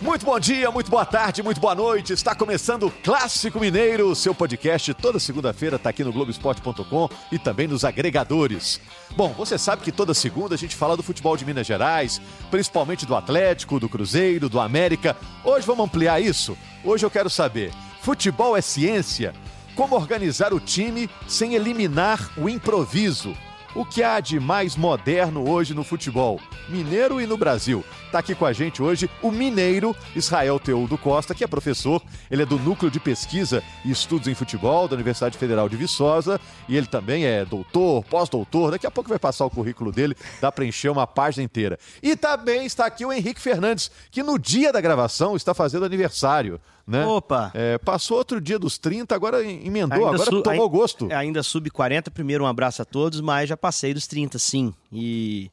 Muito bom dia, muito boa tarde, muito boa noite. Está começando o Clássico Mineiro, seu podcast toda segunda-feira está aqui no Globoesporte.com e também nos agregadores. Bom, você sabe que toda segunda a gente fala do futebol de Minas Gerais, principalmente do Atlético, do Cruzeiro, do América. Hoje vamos ampliar isso. Hoje eu quero saber: futebol é ciência? Como organizar o time sem eliminar o improviso? O que há de mais moderno hoje no futebol, mineiro e no Brasil? Está aqui com a gente hoje o mineiro Israel Teudo Costa, que é professor, ele é do Núcleo de Pesquisa e Estudos em Futebol da Universidade Federal de Viçosa e ele também é doutor, pós-doutor, daqui a pouco vai passar o currículo dele, dá para encher uma página inteira. E também está aqui o Henrique Fernandes, que no dia da gravação está fazendo aniversário. Né? Opa! É, passou outro dia dos 30, agora emendou, ainda agora tomou gosto. Ainda sub 40, primeiro um abraço a todos, mas já passei dos 30, sim. E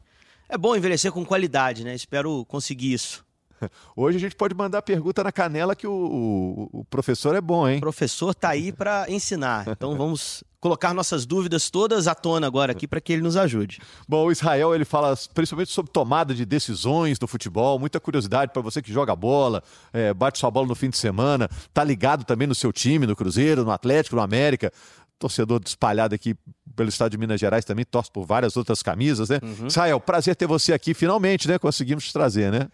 é bom envelhecer com qualidade, né? Espero conseguir isso. Hoje a gente pode mandar pergunta na canela que o, o, o professor é bom, hein? O professor tá aí para ensinar. Então vamos colocar nossas dúvidas todas à tona agora aqui para que ele nos ajude. Bom, o Israel ele fala principalmente sobre tomada de decisões do futebol, muita curiosidade para você que joga bola, é, bate sua bola no fim de semana, tá ligado também no seu time, no Cruzeiro, no Atlético, no América torcedor espalhado aqui pelo estado de Minas Gerais também, torce por várias outras camisas, né? Uhum. Israel, prazer ter você aqui finalmente, né? Conseguimos te trazer, né?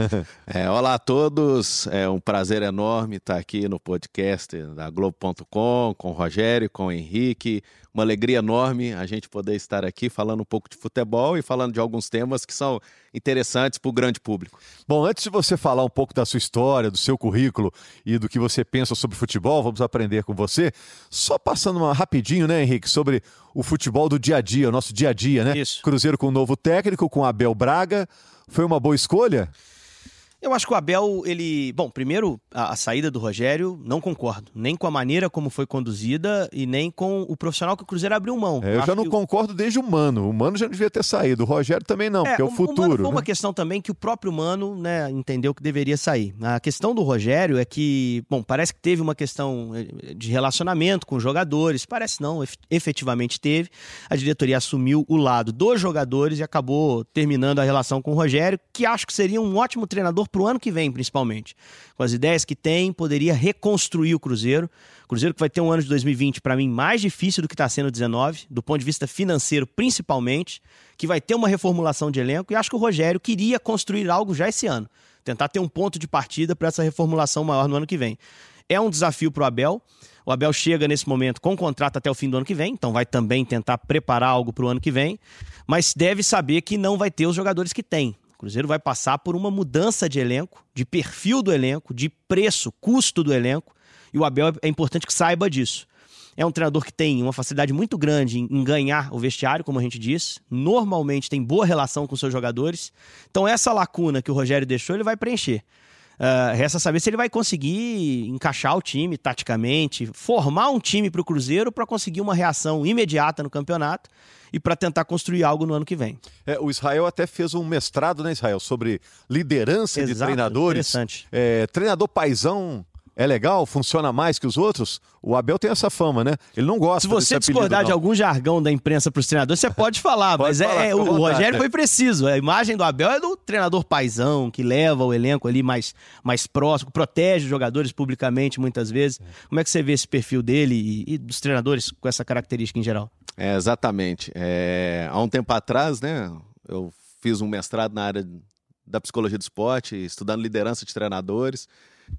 é, olá a todos, é um prazer enorme estar aqui no podcast da Globo.com, com o Rogério, com o Henrique, uma alegria enorme a gente poder estar aqui falando um pouco de futebol e falando de alguns temas que são interessantes para o grande público. Bom, antes de você falar um pouco da sua história, do seu currículo e do que você pensa sobre futebol, vamos aprender com você. Só passando uma rapidinho, né, Henrique, sobre o futebol do dia a dia, o nosso dia a dia, né? Isso. Cruzeiro com um novo técnico, com Abel Braga. Foi uma boa escolha? Eu acho que o Abel, ele. Bom, primeiro, a, a, saída do Rogério, não concordo. Nem com a maneira como foi conduzida e nem com o profissional que o Cruzeiro abriu mão. É, eu já não concordo desde o Mano. O Mano já devia ter saído. O Rogério também não, é, porque é o, o futuro. O foi uma né? questão também que o próprio Mano né, entendeu que deveria sair. A questão do Rogério é que, bom, parece que teve uma questão eh, de relacionamento com os jogadores. Parece não, efetivamente teve. A diretoria assumiu o lado dos jogadores e acabou terminando a relação com o Rogério, que acho que seria um ótimo treinador para o ano que vem, principalmente. Com as ideias que tem, poderia reconstruir o Cruzeiro. Cruzeiro que vai ter um ano de 2020, para mim, mais difícil do que está sendo 19, do ponto de vista financeiro, principalmente, que vai ter uma reformulação de elenco. E acho que o Rogério queria construir algo já esse ano. Tentar ter um ponto de partida para essa reformulação maior no ano que vem. É um desafio para o Abel. O Abel chega nesse momento com contrato até o fim do ano que vem, então vai também tentar preparar algo para o ano que vem, mas deve saber que não vai ter os jogadores que tem. O Cruzeiro vai passar por uma mudança de elenco, de perfil do elenco, de preço, custo do elenco, e o Abel é importante que saiba disso. É um treinador que tem uma facilidade muito grande em, ganhar o vestiário, como a gente disse. Normalmente tem boa relação com seus jogadores. Então, essa lacuna que o Rogério deixou, ele vai preencher. Uh, resta saber se ele vai conseguir encaixar o time taticamente, formar um time para o Cruzeiro para conseguir uma reação imediata no campeonato e para tentar construir algo no ano que vem. É, o Israel até fez um mestrado, né, Israel, sobre liderança Exato, de treinadores. Interessante. É, treinador paisão é legal, funciona mais que os outros? O Abel tem essa fama, né? Ele não gosta Se você discordar apelido, de algum jargão da imprensa para os treinadores, você pode falar, pode mas é, falar, é, o, o Rogério foi preciso. A imagem do Abel é do treinador paisão, que leva o elenco ali mais, mais próximo, protege os jogadores publicamente muitas vezes. Como é que você vê esse perfil dele e, e dos treinadores com essa característica em geral? É, exatamente. É, há um tempo atrás, né, eu fiz um mestrado na área da psicologia do esporte, estudando liderança de treinadores.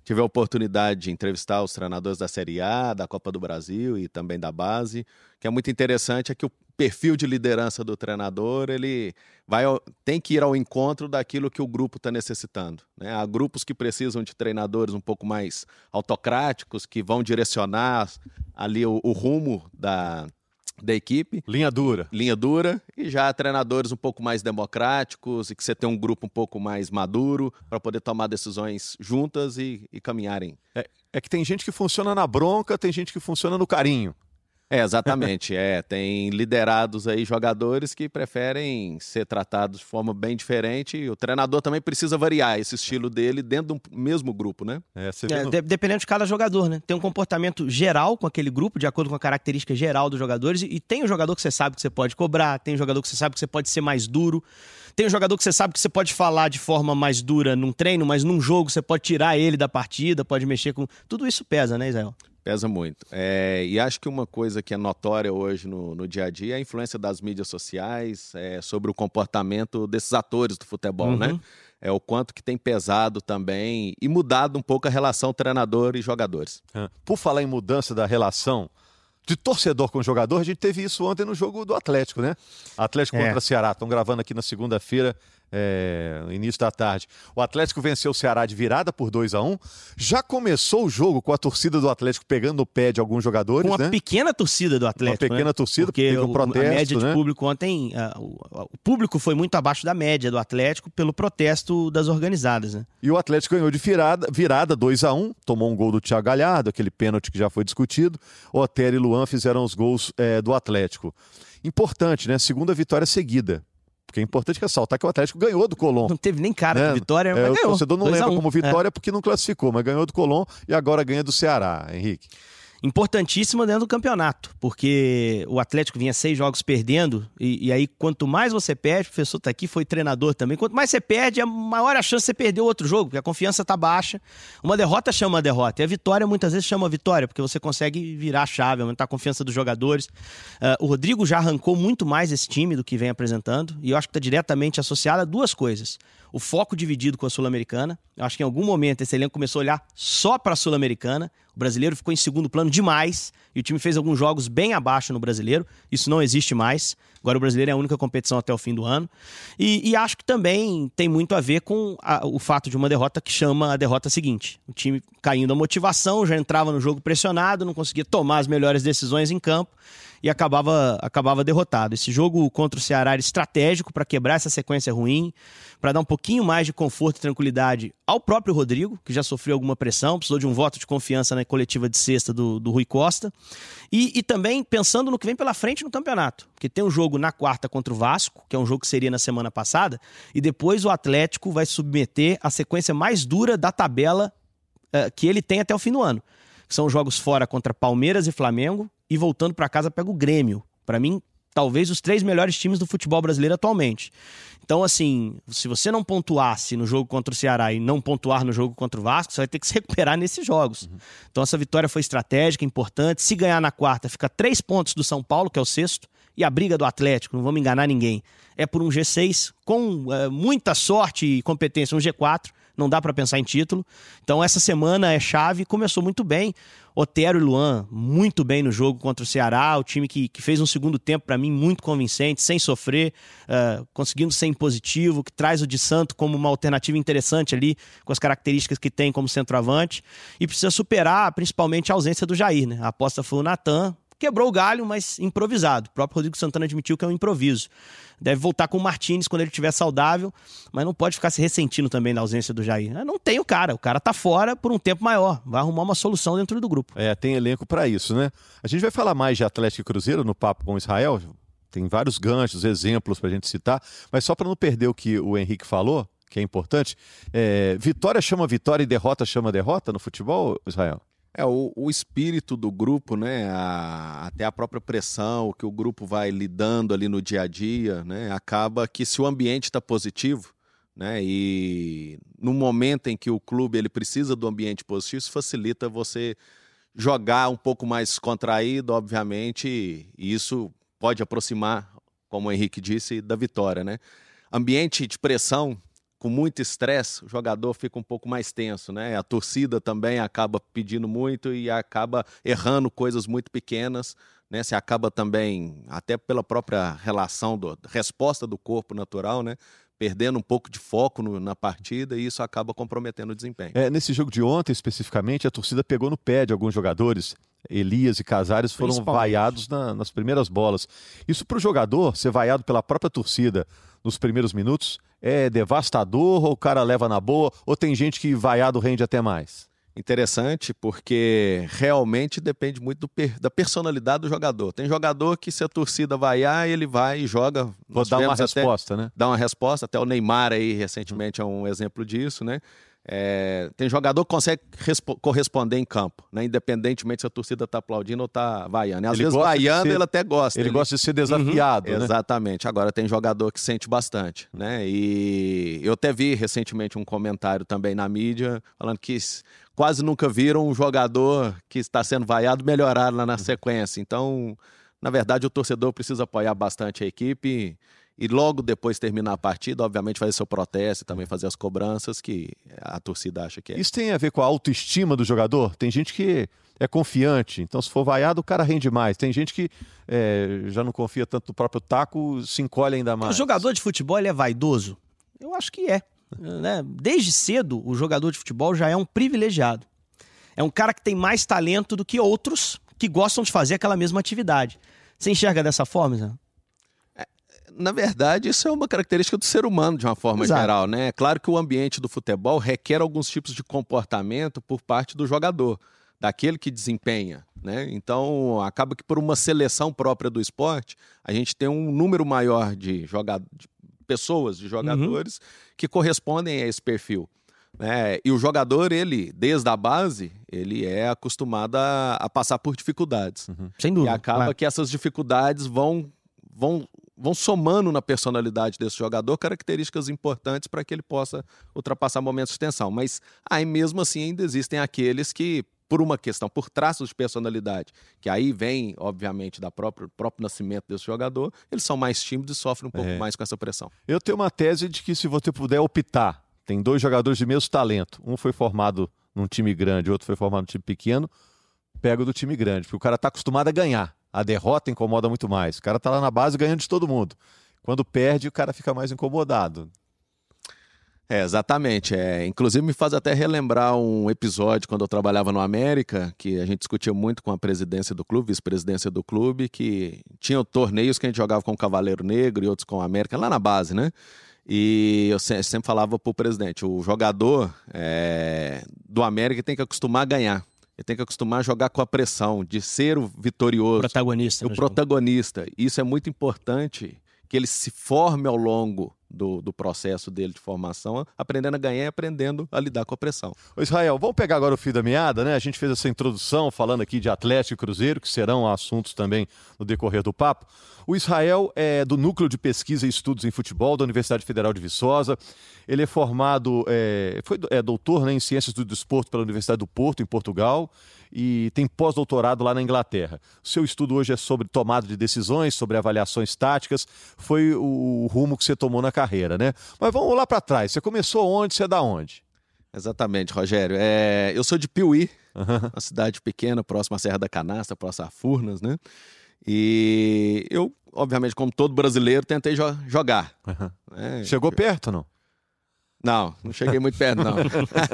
Tive a oportunidade de entrevistar os treinadores da Série A, da Copa do Brasil e também da base. O que é muito interessante é que o perfil de liderança do treinador ele vai tem que ir ao encontro daquilo que o grupo está necessitando. Né? Há grupos que precisam de treinadores um pouco mais autocráticos, que vão direcionar ali o, o rumo da, da equipe. Linha dura. Linha dura. E já treinadores um pouco mais democráticos e que você tem um grupo um pouco mais maduro para poder tomar decisões juntas e, e caminharem. É, é que tem gente que funciona na bronca, tem gente que funciona no carinho. É, exatamente. é, tem liderados aí, jogadores que preferem ser tratados de forma bem diferente. E o treinador também precisa variar esse estilo dele dentro do mesmo grupo, né? É, é, no... de, dependendo de cada jogador, né? Tem um comportamento geral com aquele grupo, de acordo com a característica geral dos jogadores. E, e tem o jogador que você sabe que você pode cobrar, tem o jogador que você sabe que você pode ser mais duro. tem um jogador que você sabe que você pode falar de forma mais dura num treino, mas num jogo você pode tirar ele da partida, pode mexer com. Tudo isso pesa, né, Israel? Pesa muito. É, e acho que uma coisa que é notória hoje no, no dia a dia é a influência das mídias sociais é, sobre o comportamento desses atores do futebol, né? uhum. né? É o quanto que tem pesado também e mudado um pouco a relação treinador e jogadores. É. Por falar em mudança da relação, de torcedor com jogador, a gente teve isso ontem no jogo do Atlético, né? Atlético é. contra Ceará. Estão gravando aqui na segunda-feira é, no início da tarde. O Atlético venceu o Ceará de virada por 2 a 1 Já começou o jogo com a torcida do Atlético pegando o pé de alguns jogadores. Com uma né? pequena torcida do Atlético. Uma pequena né? torcida, porque teve um protesto. A média né? de público ontem. Uh, o, o, público foi muito abaixo da média do Atlético pelo protesto das organizadas. Né? E o Atlético ganhou de virada, virada 2 a 1 tomou um gol do Thiago Galhardo, aquele pênalti que já foi discutido. Otero e Luan fizeram os gols é, do Atlético. Importante, né? Segunda vitória seguida porque é importante ressaltar que o Atlético ganhou do Colón. Não teve nem cara né? de vitória, mas é, ganhou. O torcedor não lembra um. como vitória é. porque não classificou, mas ganhou do Colón e agora ganha do Ceará, Henrique importantíssima dentro do campeonato, porque o Atlético vinha seis jogos perdendo, e, e aí quanto mais você perde, o professor tá aqui, foi treinador também, quanto mais você perde, a maior a chance de você perder outro jogo, porque a confiança tá baixa. Uma derrota chama a derrota, e a vitória muitas vezes chama a vitória, porque você consegue virar a chave, aumentar a confiança dos jogadores. Uh, o Rodrigo já arrancou muito mais esse time do que vem apresentando, e eu acho que está diretamente associado a duas coisas. O foco dividido com a Sul-Americana. Eu acho que em algum momento esse elenco começou a olhar só para a Sul-Americana. O brasileiro ficou em segundo plano demais e o time fez alguns jogos bem abaixo no brasileiro. Isso não existe mais. Agora o brasileiro é a única competição até o fim do ano. E, e acho que também tem muito a ver com a, o fato de uma derrota que chama a derrota seguinte. O time caindo a motivação, já entrava no jogo pressionado, não conseguia tomar as melhores decisões em campo e acabava, acabava derrotado. Esse jogo contra o Ceará era estratégico para quebrar essa sequência ruim, para dar um pouquinho mais de conforto e tranquilidade ao próprio Rodrigo, que já sofreu alguma pressão, precisou de um voto de confiança na coletiva de sexta do, do Rui Costa, e, e também pensando no que vem pela frente no campeonato, porque tem um jogo na quarta contra o Vasco, que é um jogo que seria na semana passada, e depois o Atlético vai submeter a sequência mais dura da tabela uh, que ele tem até o fim do ano. São jogos fora contra Palmeiras e Flamengo, e voltando para casa pega o Grêmio. Para mim, talvez os três melhores times do futebol brasileiro atualmente. Então, assim, se você não pontuasse no jogo contra o Ceará e não pontuar no jogo contra o Vasco, você vai ter que se recuperar nesses jogos. Uhum. Então, essa vitória foi estratégica, importante. Se ganhar na quarta, fica três pontos do São Paulo, que é o sexto, e a briga do Atlético, não vamos enganar ninguém, é por um G6, com é, muita sorte e competência, um G4 não dá para pensar em título. Então essa semana é chave, começou muito bem. Otero e Luan muito bem no jogo contra o Ceará, o time que, que fez um segundo tempo para mim muito convincente, sem sofrer, uh, conseguindo ser impositivo, que traz o de Santo como uma alternativa interessante ali, com as características que tem como centroavante, e precisa superar principalmente a ausência do Jair. Né? A aposta foi o Natan, quebrou o galho, mas improvisado. O próprio Rodrigo Santana admitiu que é um improviso. Deve voltar com o Martinez quando ele estiver saudável, mas não pode ficar se ressentindo também na ausência do Jair. Não tem o cara, o cara tá fora por um tempo maior, vai arrumar uma solução dentro do grupo. É, tem elenco para isso, né? A gente vai falar mais de Atlético e Cruzeiro no papo com Israel, tem vários ganchos, exemplos para a gente citar, mas só para não perder o que o Henrique falou, que é importante, é, vitória chama vitória e derrota chama derrota no futebol, Israel? É, o, o espírito do grupo, né? A, até a própria pressão, o que o grupo vai lidando ali no dia a dia, né? Acaba que se o ambiente está positivo, né? E no momento em que o clube ele precisa do ambiente positivo, isso facilita você jogar um pouco mais contraído, obviamente, e isso pode aproximar, como o Henrique disse, da vitória, né? Ambiente de pressão com muito estresse, o jogador fica um pouco mais tenso, né? A torcida também acaba pedindo muito e acaba errando coisas muito pequenas, né? Se acaba também, até pela própria relação, do, resposta do corpo natural, né? Perdendo um pouco de foco no, na partida e isso acaba comprometendo o desempenho. É, nesse jogo de ontem, especificamente, a torcida pegou no pé de alguns jogadores. Elias e Casares foram vaiados na, nas primeiras bolas. Isso para o jogador ser vaiado pela própria torcida nos primeiros minutos é devastador ou o cara leva na boa ou tem gente que vaiado rende até mais? Interessante, porque realmente depende muito do, da personalidade do jogador. Tem jogador que, se a torcida vaiar, ele vai e joga. Vou dar uma resposta, né? Dá uma resposta. Até o Neymar aí, recentemente, é um exemplo disso, né? É, tem jogador que consegue corresponder em campo, né? independentemente se a torcida está aplaudindo ou está vaiando. E às Ele vezes vaiando ser- ele até gosta. Ele gosta de ser desafiado, né? Exatamente. Agora tem jogador que sente bastante, né? E eu até vi recentemente um comentário também na mídia falando que quase nunca viram um jogador que está sendo vaiado melhorar lá na sequência. Então, na verdade, o torcedor precisa apoiar bastante a equipe e logo depois terminar a partida, obviamente, fazer seu protesto e também fazer as cobranças que a torcida acha que é. Isso tem a ver com a autoestima do jogador? Tem gente que é confiante, então se for vaiado, o cara rende mais. Tem gente que é, já não confia tanto no próprio taco, se encolhe ainda mais. O jogador de futebol ele é vaidoso? Eu acho que é. né? Desde cedo, o jogador de futebol já é um privilegiado. É um cara que tem mais talento do que outros que gostam de fazer aquela mesma atividade. Você enxerga dessa forma, Zé? Na verdade, isso é uma característica do ser humano, de uma forma Exato. geral, né? É claro que o ambiente do futebol requer alguns tipos de comportamento por parte do jogador, daquele que desempenha, né? Então, acaba que por uma seleção própria do esporte, a gente tem um número maior de, joga... de pessoas, de jogadores, que correspondem a esse perfil. Né? E o jogador, ele, desde a base, ele é acostumado a, a passar por dificuldades. Sem E dúvida. acaba claro. que essas dificuldades vão, vão, vão somando na personalidade desse jogador características importantes para que ele possa ultrapassar momentos de tensão. Mas aí mesmo assim ainda existem aqueles que, por uma questão, por traços de personalidade, que aí vem, obviamente, da própria próprio nascimento desse jogador, eles são mais tímidos e sofrem um pouco É. mais com essa pressão. Eu tenho uma tese de que se você puder optar, tem dois jogadores de mesmo talento, um foi formado num time grande, outro foi formado num time pequeno, pega o do time grande, porque o cara está acostumado a ganhar. A derrota incomoda muito mais. O cara está lá na base ganhando de todo mundo. Quando perde, o cara fica mais incomodado. É, exatamente. É, inclusive me faz até relembrar um episódio quando eu trabalhava no América, que a gente discutia muito com a presidência do clube, vice-presidência do clube, que tinham torneios que a gente jogava com o Cavaleiro Negro e outros com o América, lá na base, né? E eu se- sempre falava pro presidente, o jogador é, do América tem que acostumar a ganhar. Ele tem que acostumar a jogar com a pressão, de ser o vitorioso Protagonista. o jogo. protagonista. Isso é muito importante que ele se forme ao longo do, do processo dele de formação, aprendendo a ganhar e aprendendo a lidar com a pressão. Ô Israel, vamos pegar agora o fio da meada, né? A gente fez essa introdução falando aqui de Atlético e Cruzeiro, que serão assuntos também no decorrer do papo. O Israel é do Núcleo de Pesquisa e Estudos em Futebol da Universidade Federal de Viçosa. Ele é formado, é, foi é, doutor né, em Ciências do Desporto pela Universidade do Porto, em Portugal, e tem pós-doutorado lá na Inglaterra. O seu estudo hoje é sobre tomada de decisões, sobre avaliações táticas. Foi o, rumo que você tomou na carreira, né? Mas vamos lá para trás. Você começou onde? Você é da onde? Exatamente, Rogério. É, eu sou de Piuí, uma cidade pequena, próxima à Serra da Canastra, próxima a Furnas, né? E eu, obviamente, como todo brasileiro, tentei jo- jogar. né? Chegou perto, não? Não, não cheguei muito perto, não.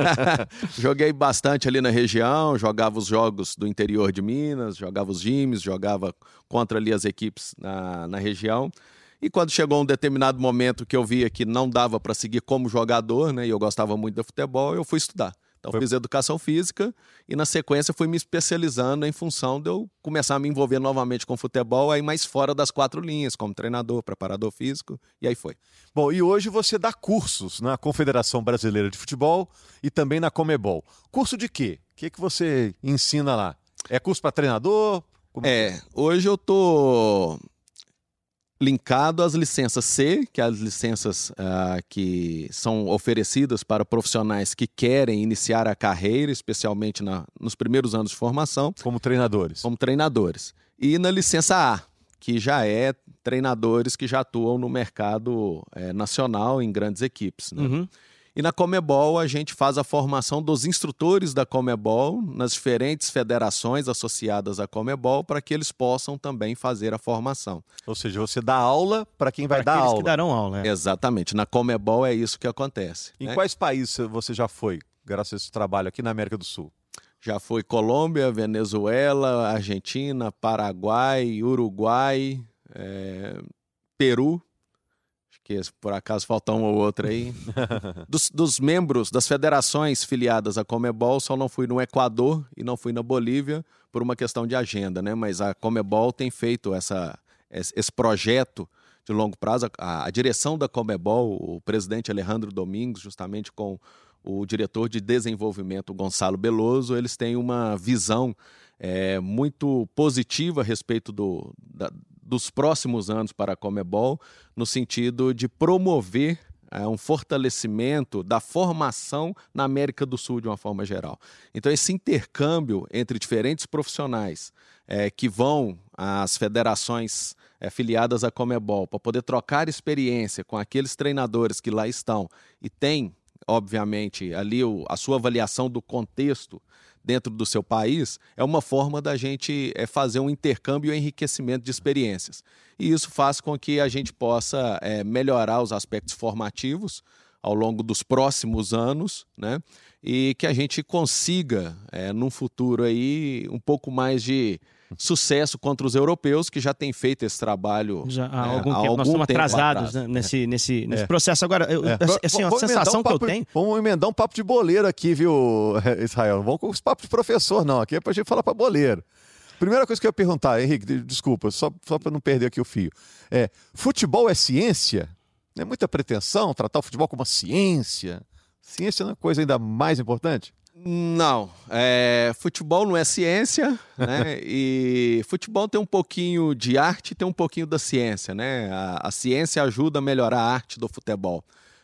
Joguei bastante ali na região, jogava os jogos do interior de Minas, jogava os times, jogava contra ali as equipes na, na região. E quando chegou um determinado momento que eu via que não dava para seguir como jogador, né, e eu gostava muito do futebol, eu fui estudar. Então Foi- fiz educação física e na sequência fui me especializando em função de eu começar a me envolver novamente com futebol, aí mais fora das quatro linhas, como treinador, preparador físico, e aí foi. Bom, e hoje você dá cursos na Confederação Brasileira de Futebol e também na Comebol. Curso de quê? O que, que você ensina lá? É curso para treinador? Como É, hoje eu tô linkado às licenças C, que é as licenças ah, que são oferecidas para profissionais que querem iniciar a carreira, especialmente na- nos primeiros anos de formação, Como treinadores. como treinadores. E na licença A, que já é treinadores que já atuam no mercado eh, nacional em grandes equipes. né? Uhum. E na Comebol a gente faz a formação dos instrutores da Comebol nas diferentes federações associadas à Comebol para que eles possam também fazer a formação. Ou seja, você dá aula para quem vai Para dar aqueles aula. que darão aula. é. Exatamente. Na Comebol é isso que acontece. Em né? quais países você já foi, graças a esse trabalho aqui na América do Sul? Já foi Colômbia, Venezuela, Argentina, Paraguai, Uruguai, eh, Peru. Que por acaso falta um ou outro aí. dos, dos membros das federações filiadas à Comebol, só não fui no Equador e não fui na Bolívia por uma questão de agenda, né? Mas a Comebol tem feito essa, esse esse projeto de longo prazo. A, a direção da Comebol, o presidente Alejandro Domingos, justamente com o diretor de desenvolvimento Gonçalo Beloso, eles têm uma visão é, muito positiva a respeito do, da, dos próximos anos para a Comebol, no sentido de promover é, um fortalecimento da formação na América do Sul de uma forma geral. Então, esse intercâmbio entre diferentes profissionais é, que vão às federações é, filiadas à Comebol para poder trocar experiência com aqueles treinadores que lá estão e têm, obviamente, ali o, a sua avaliação do contexto dentro do seu país, é uma forma da gente é, fazer um intercâmbio e enriquecimento de experiências. E isso faz com que a gente possa é, melhorar os aspectos formativos ao longo dos próximos anos, né? E que a gente consiga, é, num futuro aí, um pouco mais de sucesso contra os europeus que já têm feito esse trabalho já, há né, algum há tempo. Algum Nós estamos atrasados né, nesse, nesse, nesse é. processo. Agora, eu, é. assim, a sensação um que eu tenho. Vamos emendar um papo de boleiro aqui, viu, Israel? Não vamos com os papos de professor, não. Aqui é pra gente falar para boleiro. Primeira coisa que eu ia perguntar, Henrique, desculpa, só, só para não perder aqui o fio. É, futebol é ciência? É muita pretensão tratar o futebol como uma ciência? Ciência não é coisa ainda mais importante? Não, é, futebol não é ciência, né? e futebol tem um pouquinho de arte, tem um pouquinho da ciência, né? A, a, ciência ajuda a melhorar a arte do futebol,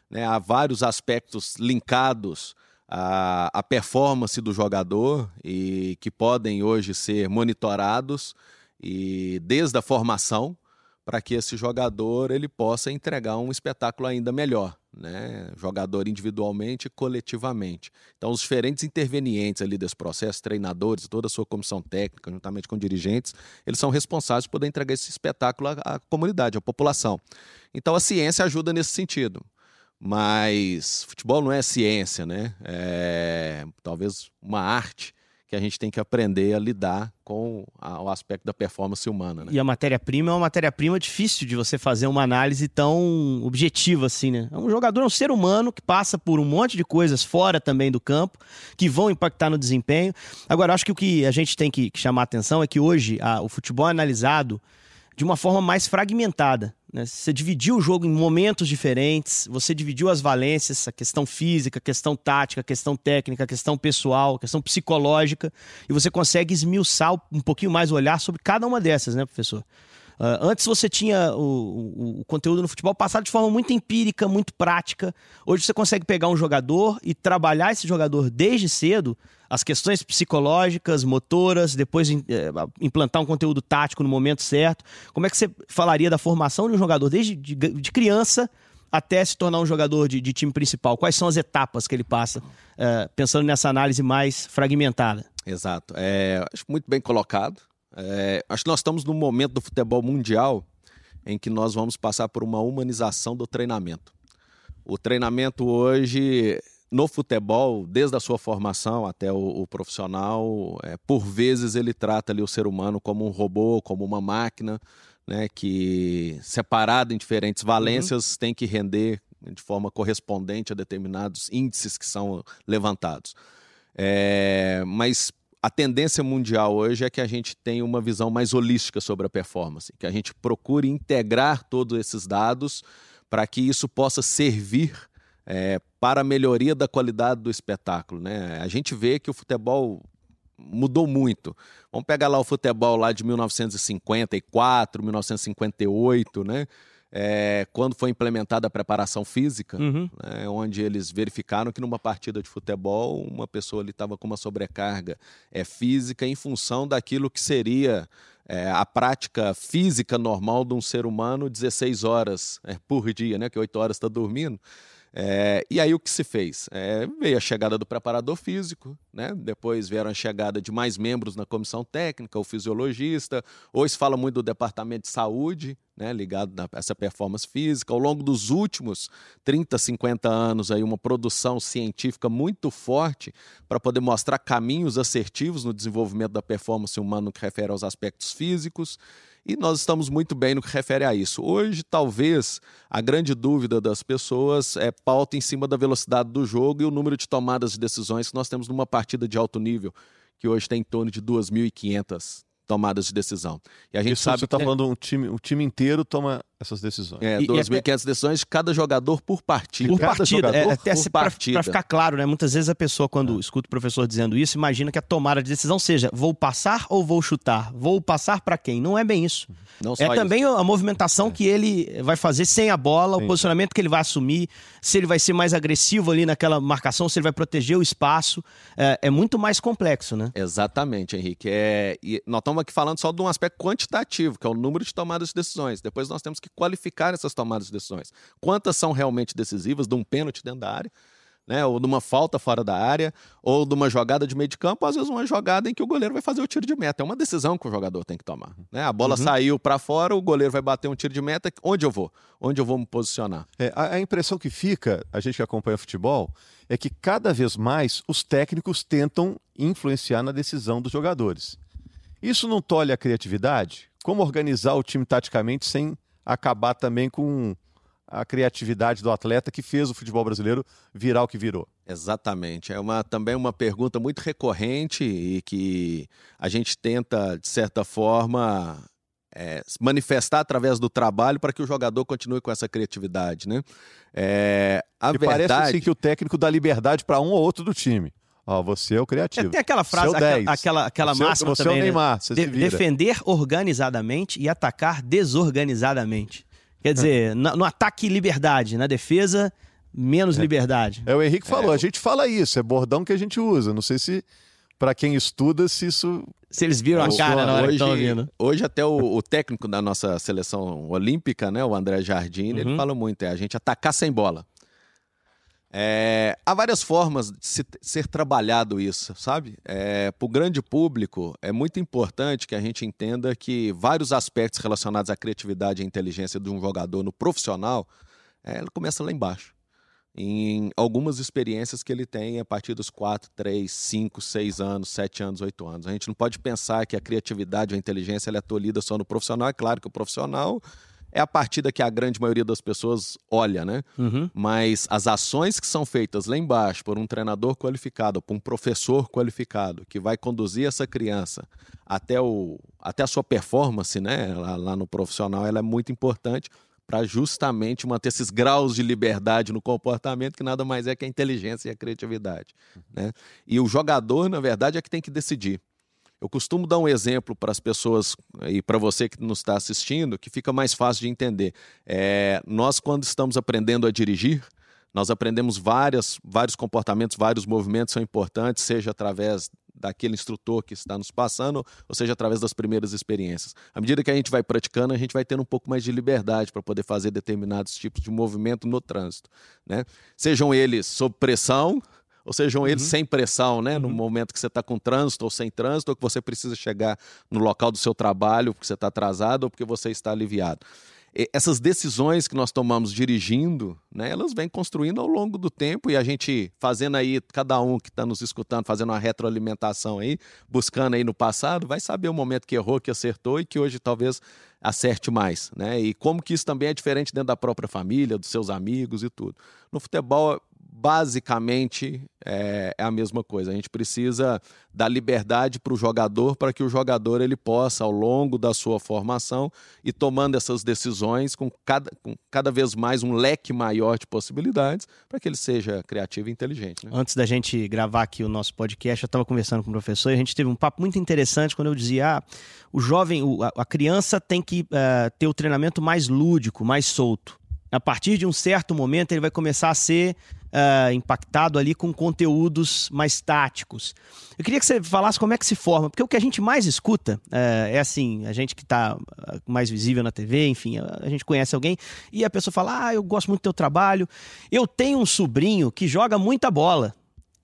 né? Há vários aspectos linkados à, à performance do jogador e que podem hoje ser monitorados e desde a formação para que esse jogador ele possa entregar um espetáculo ainda melhor né? jogador individualmente e coletivamente. Então, os diferentes intervenientes ali desse processo, treinadores, toda a sua comissão técnica, juntamente com dirigentes, eles são responsáveis por poder entregar esse espetáculo à, à comunidade, à população. Então, a ciência ajuda nesse sentido. Mas futebol não é ciência, né? É talvez uma arte que a gente tem que aprender a lidar com a, o aspecto da performance humana. Né? E a matéria-prima é uma matéria-prima difícil de você fazer uma análise tão objetiva assim, né? É um jogador, é um ser humano que passa por um monte de coisas fora também do campo, que vão impactar no desempenho. Agora, acho que o que a gente tem que chamar a atenção é que hoje a, o futebol é analisado de uma forma mais fragmentada. Né? Você dividiu o jogo em momentos diferentes, você dividiu as valências, a questão física, a questão tática, a questão técnica, a questão pessoal, a questão psicológica, e você consegue esmiuçar um pouquinho mais o olhar sobre cada uma dessas, né, professor? Uh, antes você tinha o, o, o, conteúdo no futebol passado de forma muito empírica, muito prática. Hoje você consegue pegar um jogador e trabalhar esse jogador desde cedo, as questões psicológicas, motoras, depois eh, implantar um conteúdo tático no momento certo. Como é que você falaria da formação de um jogador desde de, de criança até se tornar um jogador de, de, time principal? Quais são as etapas que ele passa, uh, pensando nessa análise mais fragmentada? Exato. É, acho muito bem colocado. É, acho que nós estamos num momento do futebol mundial em que nós vamos passar por uma humanização do treinamento. O treinamento hoje no futebol, desde a sua formação até o, o profissional, é, por vezes ele trata ali o ser humano como um robô, como uma máquina, né, que separado em diferentes valências uhum. tem que render de forma correspondente a determinados índices que são levantados. É, mas a tendência mundial hoje é que a gente tenha uma visão mais holística sobre a performance, que a gente procure integrar todos esses dados para que isso possa servir é, para a melhoria da qualidade do espetáculo. Né? A gente vê que o futebol mudou muito. Vamos pegar lá o futebol lá de 1954, 1958, né? É, quando foi implementada a preparação física, uhum. né, onde eles verificaram que numa partida de futebol uma pessoa estava com uma sobrecarga é, física em função daquilo que seria é, a prática física normal de um ser humano 16 horas é, por dia, né, que 8 horas está dormindo. É, e aí o que se fez? É, veio a chegada do preparador físico, né? depois vieram a chegada de mais membros na comissão técnica, o fisiologista, hoje fala muito do departamento de saúde, né? ligado a essa performance física. Ao longo dos últimos 30, 50 anos, aí, uma produção científica muito forte para poder mostrar caminhos assertivos no desenvolvimento da performance humana no que refere aos aspectos físicos. E nós estamos muito bem no que refere a isso. Hoje, talvez, a grande dúvida das pessoas é pauta em cima da velocidade do jogo e o número de tomadas de decisões que nós temos numa partida de alto nível, que hoje tem em torno de 2.500 tomadas de decisão. E a gente Isso sabe você está falando um time, o time inteiro toma essas decisões. É, E- e 2.500 decisões de cada jogador por partida. Por cada partida, é, até por se- pra, partida. pra ficar claro, né? Muitas vezes a pessoa, quando escuta o professor dizendo isso, imagina que a tomada de decisão seja vou passar ou vou chutar? Vou passar pra quem? Não é bem isso. Não só É isso. também a movimentação que ele vai fazer sem a bola, o Sim. posicionamento que ele vai assumir, se ele vai ser mais agressivo ali naquela marcação, se ele vai proteger o espaço. É, é muito mais complexo, né? Exatamente, Henrique. É, e nós estamos aqui falando só de um aspecto quantitativo, que é o número de tomadas de decisões. Depois nós temos que qualificar essas tomadas de decisões. Quantas são realmente decisivas de um pênalti dentro da área, né? ou de uma falta fora da área, ou de uma jogada de meio de campo, ou às vezes uma jogada em que o goleiro vai fazer o tiro de meta. É uma decisão que o jogador tem que tomar. Né? A bola saiu para fora, o goleiro vai bater um tiro de meta. Onde eu vou? Onde eu vou me posicionar? É, a, a impressão que fica, a gente que acompanha futebol, é que cada vez mais os técnicos tentam influenciar na decisão dos jogadores. Isso não tolhe a criatividade? Como organizar o time taticamente sem acabar também com a criatividade do atleta que fez o futebol brasileiro virar o que virou? Exatamente. É uma, também uma pergunta muito recorrente e que a gente tenta, de certa forma, é, manifestar através do trabalho para que o jogador continue com essa criatividade. Né? É, a e parece verdade. assim que o técnico dá liberdade para um ou outro do time. Ó, você é o criativo. Tem aquela frase, Seu aquela, 10. aquela, aquela Você é máxima você é o também, né? Neymar, você De- defender organizadamente e atacar desorganizadamente. Quer dizer, no, no ataque, liberdade. Na defesa, menos liberdade. É o Henrique falou, a gente fala isso, é bordão que a gente usa. Não sei se para quem estuda se isso Se eles viram a cara na hora que estão ouvindo. hoje até o, o técnico da nossa seleção olímpica, né, o André Jardim, ele Uhum. fala muito, é a gente atacar sem bola. É, há várias formas de se- ser trabalhado isso, sabe? É, Para o grande público, é muito importante que a gente entenda que vários aspectos relacionados à criatividade e inteligência de um jogador no profissional, é, começa lá embaixo. Em algumas experiências que ele tem a partir dos 4, 3, 5, 6 anos, 7 anos, 8 anos. A gente não pode pensar que a criatividade ou a inteligência ela é tolhida só no profissional. É claro que o profissional é a partida que a grande maioria das pessoas olha, né? Uhum. Mas as ações que são feitas lá embaixo por um treinador qualificado, por um professor qualificado, que vai conduzir essa criança até, o, até a sua performance, né, lá, lá no profissional, ela é muito importante para justamente manter esses graus de liberdade no comportamento, que nada mais é que a inteligência e a criatividade. Né? E o jogador, na verdade, é que tem que decidir. Eu costumo dar um exemplo para as pessoas e para você que nos está assistindo, que fica mais fácil de entender. É, nós, quando estamos aprendendo a dirigir, nós aprendemos várias, vários comportamentos, vários movimentos são importantes, seja através daquele instrutor que está nos passando, ou seja através das primeiras experiências. À medida que a gente vai praticando, a gente vai tendo um pouco mais de liberdade para poder fazer determinados tipos de movimento no trânsito. Né? Sejam eles sob pressão, ou sejam eles sem pressão, né? No momento que você está com trânsito ou sem trânsito, ou que você precisa chegar no local do seu trabalho porque você está atrasado ou porque você está aliviado. E essas decisões que nós tomamos dirigindo, né, elas vêm construindo ao longo do tempo e a gente fazendo aí, cada um que está nos escutando, fazendo uma retroalimentação aí, buscando aí no passado, vai saber o momento que errou, que acertou e que hoje talvez acerte mais, né? E como que isso também é diferente dentro da própria família, dos seus amigos e tudo. No futebol, basicamente é, é a mesma coisa. A gente precisa dar liberdade para o jogador para que o jogador ele possa, ao longo da sua formação, e tomando essas decisões com cada, com cada vez mais um leque maior de possibilidades para que ele seja criativo e inteligente. Né? Antes da gente gravar aqui o nosso podcast, eu estava conversando com o professor e a gente teve um papo muito interessante quando eu dizia: ah, o jovem, a, criança tem que eh, ter o treinamento mais lúdico, mais solto. A partir de um certo momento, ele vai começar a ser eh, impactado ali com conteúdos mais táticos. Eu queria que você falasse como é que se forma, porque o que a gente mais escuta eh, é assim: a gente que está mais visível na TV, enfim, a gente conhece alguém e a pessoa fala: ah, eu gosto muito do teu trabalho, eu tenho um sobrinho que joga muita bola.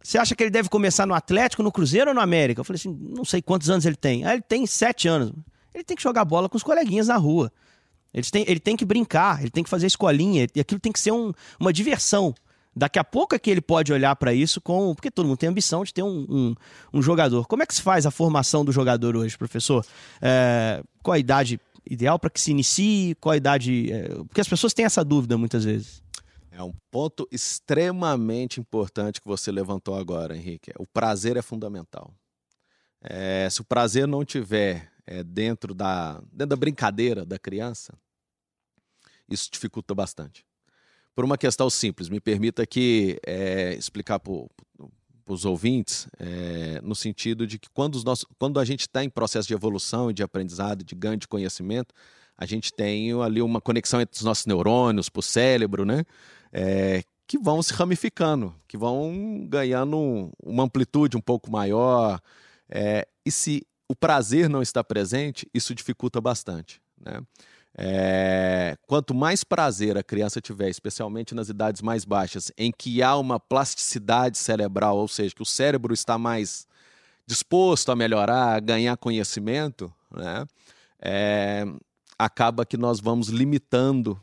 Você acha que ele deve começar no Atlético, no Cruzeiro ou no América? Eu falei assim, não sei quantos anos ele tem. Ah, ele tem sete anos. Ele tem que jogar bola com os coleguinhas na rua. Ele tem, ele tem que brincar, ele tem que fazer escolinha, e aquilo tem que ser um- uma diversão. Daqui a pouco é que ele pode olhar para isso com. Porque todo mundo tem ambição de ter um, um- um jogador. Como é que se faz a formação do jogador hoje, professor? É, qual a idade ideal para que se inicie? Qual a idade. é, porque as pessoas têm essa dúvida muitas vezes. É um ponto extremamente importante que você levantou agora, Henrique. O prazer é fundamental. É, se o prazer não tiver é, dentro, da, dentro da brincadeira da criança, isso dificulta bastante. Por uma questão simples, me permita aqui é, explicar para os ouvintes, é, no sentido de que quando, os nossos, quando a gente está em processo de evolução, de aprendizado, de ganho de conhecimento, a gente tem ali uma conexão entre os nossos neurônios, para o cérebro, né? É, que vão se ramificando, que vão ganhando uma amplitude um pouco maior. É, e se o prazer não está presente, isso dificulta bastante. Né? É, quanto mais prazer a criança tiver, especialmente nas idades mais baixas, em que há uma plasticidade cerebral, ou seja, que o cérebro está mais disposto a melhorar, a ganhar conhecimento, né? É, acaba que nós vamos limitando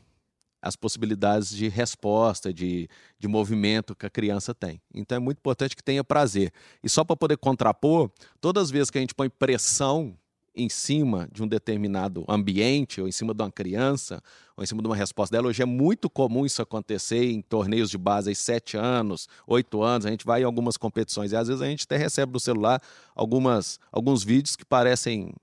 as possibilidades de resposta, de, de movimento que a criança tem. Então é muito importante que tenha prazer. E só para poder contrapor, todas as vezes que a gente põe pressão em cima de um determinado ambiente, ou em cima de uma criança, ou em cima de uma resposta dela. Hoje é muito comum isso acontecer em torneios de base aí, sete anos, oito anos. A gente vai em algumas competições e às vezes a gente até recebe no celular algumas, alguns vídeos que parecem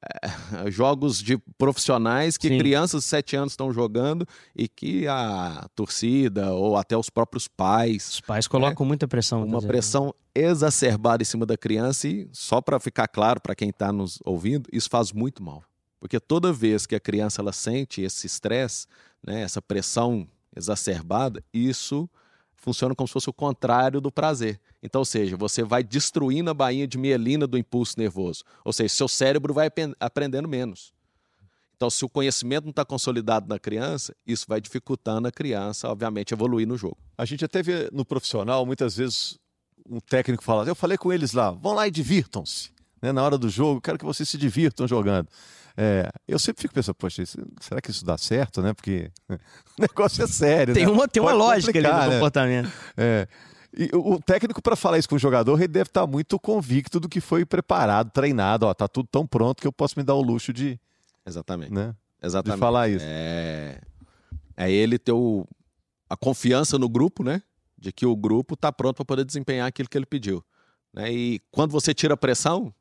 jogos de profissionais que Sim. crianças de 7 anos estão jogando e que a torcida ou até os próprios pais. Os pais colocam né, muita pressão. Uma pressão exacerbada em cima da criança e, só para ficar claro para quem está nos ouvindo, isso faz muito mal. Porque toda vez que a criança ela sente esse estresse, né, essa pressão exacerbada, isso funciona como se fosse o contrário do prazer. Então, ou seja, você vai destruindo a bainha de mielina do impulso nervoso. Ou seja, seu cérebro vai aprendendo menos. Então, se o conhecimento não está consolidado na criança, isso vai dificultando a criança, obviamente, evoluir no jogo. A gente até vê no profissional, muitas vezes, um técnico fala: Eu falei com eles lá, vão lá e divirtam-se. Né, na hora do jogo, quero que vocês se divirtam jogando. É, eu sempre fico pensando, poxa, isso, será que isso dá certo, né? Porque o negócio é sério. Tem né? uma, tem uma lógica ali no né? comportamento. É. E o técnico, para falar isso com o jogador, ele deve estar tá muito convicto do que foi preparado, treinado. Ó, tá tudo tão pronto que eu posso me dar o luxo de. Exatamente. Né? Exatamente. De falar isso. É, é ele ter o... a confiança no grupo, né? De que o grupo está pronto para poder desempenhar aquilo que ele pediu. Né? E quando você tira a pressão,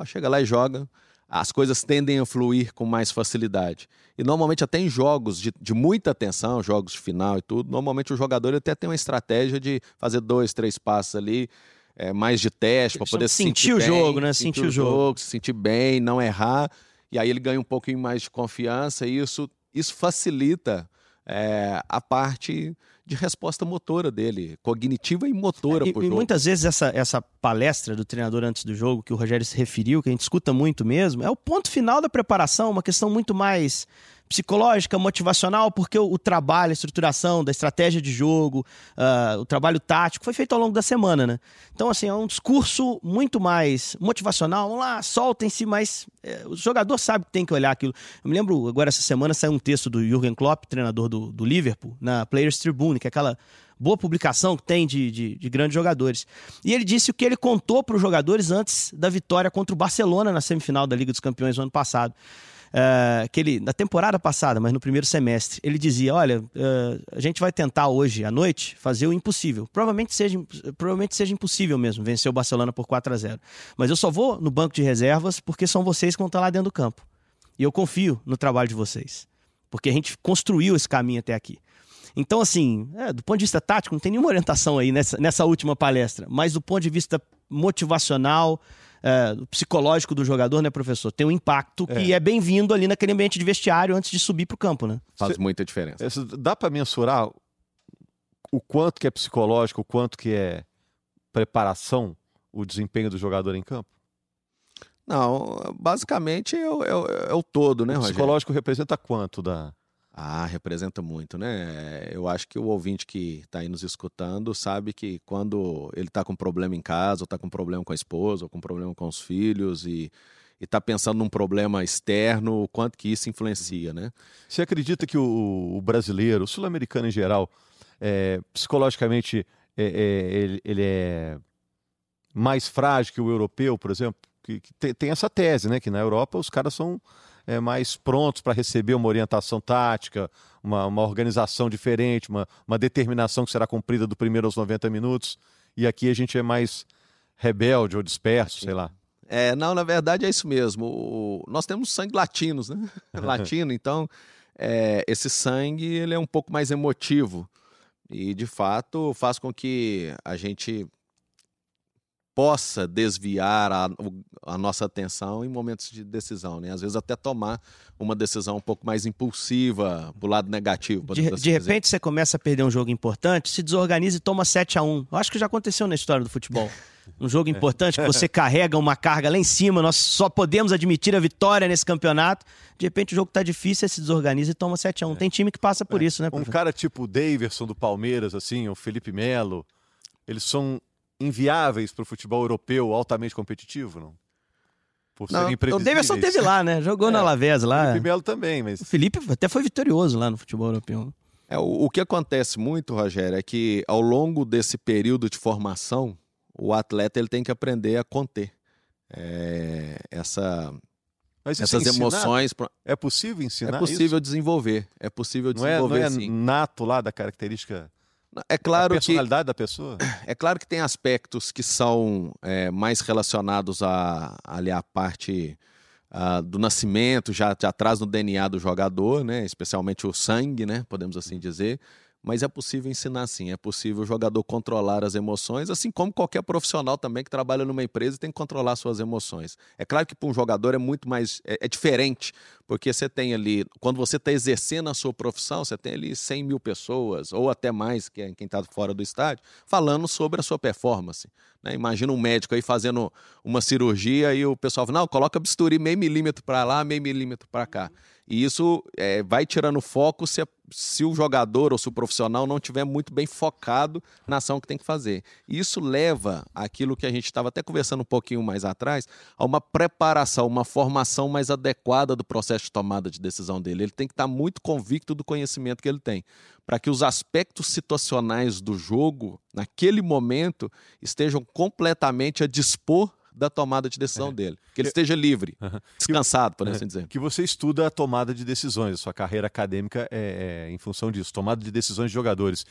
ó, chega lá e joga as coisas tendem a fluir com mais facilidade. E normalmente até em jogos de, de muita atenção, jogos de final e tudo, normalmente o jogador até tem uma estratégia de fazer dois, três passos ali, é, mais de teste, para poder sentir, sentir o bem, jogo, né? Sentir, sentir o jogo. jogo, se sentir bem, não errar. E aí ele ganha um pouquinho mais de confiança e isso, isso facilita é, a parte de resposta motora dele, cognitiva e motora é, e, pro jogo. E muitas vezes essa, essa palestra do treinador antes do jogo, que o Rogério se referiu, que a gente escuta muito mesmo, é o ponto final da preparação, uma questão muito mais psicológica, motivacional, porque o, o, trabalho, a estruturação da estratégia de jogo, uh, o trabalho tático foi feito ao longo da semana, né? Então, assim, é um discurso muito mais motivacional. Vamos lá, soltem-se, mas é, o jogador sabe que tem que olhar aquilo. Eu me lembro, agora essa semana saiu um texto do Jürgen Klopp, treinador do, do Liverpool, na Players Tribune, que é aquela boa publicação que tem de, de, de, grandes jogadores. E ele disse o que ele contou para os jogadores antes da vitória contra o Barcelona na semifinal da Liga dos Campeões no ano passado uh, que ele, na temporada passada, mas no primeiro semestre, ele dizia: Olha, uh, a gente vai tentar hoje à noite fazer o impossível. Provavelmente seja, provavelmente seja impossível mesmo vencer o Barcelona por 4 a 0 Mas eu só vou no banco de reservas porque são vocês que vão estar lá dentro do campo. E eu confio no trabalho de vocês. Porque a gente construiu esse caminho até aqui. Então, assim, é, do ponto de vista tático, não tem nenhuma orientação aí nessa, nessa última palestra, mas do ponto de vista motivacional, é, psicológico do jogador, né, professor? Tem um impacto é. que é bem-vindo ali naquele ambiente de vestiário antes de subir para o campo, né? Faz Cê, muita diferença. Dá para mensurar o quanto que é psicológico, o quanto que é preparação, o desempenho do jogador em campo? Não, basicamente é o, é o, é o todo, né, o psicológico representa quanto da ah, representa muito, né? Eu acho que o ouvinte que está aí nos escutando sabe que quando ele está com problema em casa, ou está com problema com a esposa, ou com problema com os filhos, e está pensando num problema externo, o quanto que isso influencia, né? Você acredita que o, o brasileiro, o sul-americano em geral, é, psicologicamente, é, é, ele, ele, é mais frágil que o europeu, por exemplo? Que, que tem, tem essa tese, né? Que na Europa os caras são é, mais prontos para receber uma orientação tática, uma, uma organização diferente, uma, uma determinação que será cumprida do primeiro aos 90 minutos. E aqui a gente é mais rebelde ou disperso, sei lá. É, não, na verdade é isso mesmo. O, nós temos sangue latinos, né? Latino, então é, esse sangue ele é um pouco mais emotivo e de fato faz com que a gente possa desviar a, a, nossa atenção em momentos de decisão, né? Às vezes até tomar uma decisão um pouco mais impulsiva pro lado negativo. De, assim de repente você começa a perder um jogo importante, se desorganiza e toma 7 a 1 Eu acho que já aconteceu na história do futebol. Um jogo é. importante que você carrega uma carga lá em cima, nós só podemos admitir a vitória nesse campeonato. De repente o jogo tá difícil, você se desorganiza e toma 7 a 1 é. Tem time que passa por é. isso, né? Um cara tipo o Daverson do Palmeiras, assim, o Felipe Melo, eles são inviáveis para o futebol europeu altamente competitivo, não? Por não, O Davidson teve lá, né? Jogou é, na Alavés lá. O Felipe Melo também, mas... O Felipe até foi vitorioso lá no futebol europeu. É, o, o que acontece muito, Rogério, é que ao longo desse período de formação, o atleta ele tem que aprender a conter é, essa, essas emoções. É possível ensinar É possível isso? desenvolver. É possível desenvolver, não é, não é nato lá da característica é claro a personalidade que, da pessoa? É claro que tem aspectos que são é, mais relacionados a, ali, à parte uh, do nascimento, já, já traz no DNA do jogador, né? especialmente o sangue, né? podemos assim dizer. Mas é possível ensinar sim, é possível o jogador controlar as emoções, assim como qualquer profissional também que trabalha numa empresa tem que controlar suas emoções. É claro que para um jogador é muito mais. É, é diferente, porque você tem ali, quando você está exercendo a sua profissão, você tem ali 100 mil pessoas, ou até mais, que é quem está fora do estádio, falando sobre a sua performance. Né? Imagina um médico aí fazendo uma cirurgia e o pessoal fala: não, coloca bisturi meio milímetro para lá, meio milímetro para cá. E isso é, vai tirando foco se, se o jogador ou se o profissional não tiver muito bem focado na ação que tem que fazer. Isso leva aquilo que a gente estava até conversando um pouquinho mais atrás, a uma preparação, uma formação mais adequada do processo de tomada de decisão dele. Ele tem que estar muito convicto do conhecimento que ele tem, para que os aspectos situacionais do jogo, naquele momento, estejam completamente a dispor da tomada de decisão é. dele. Que ele esteja livre, descansado, por assim dizer. Que você estuda a tomada de decisões, a sua carreira acadêmica é, é em função disso, tomada de decisões de jogadores.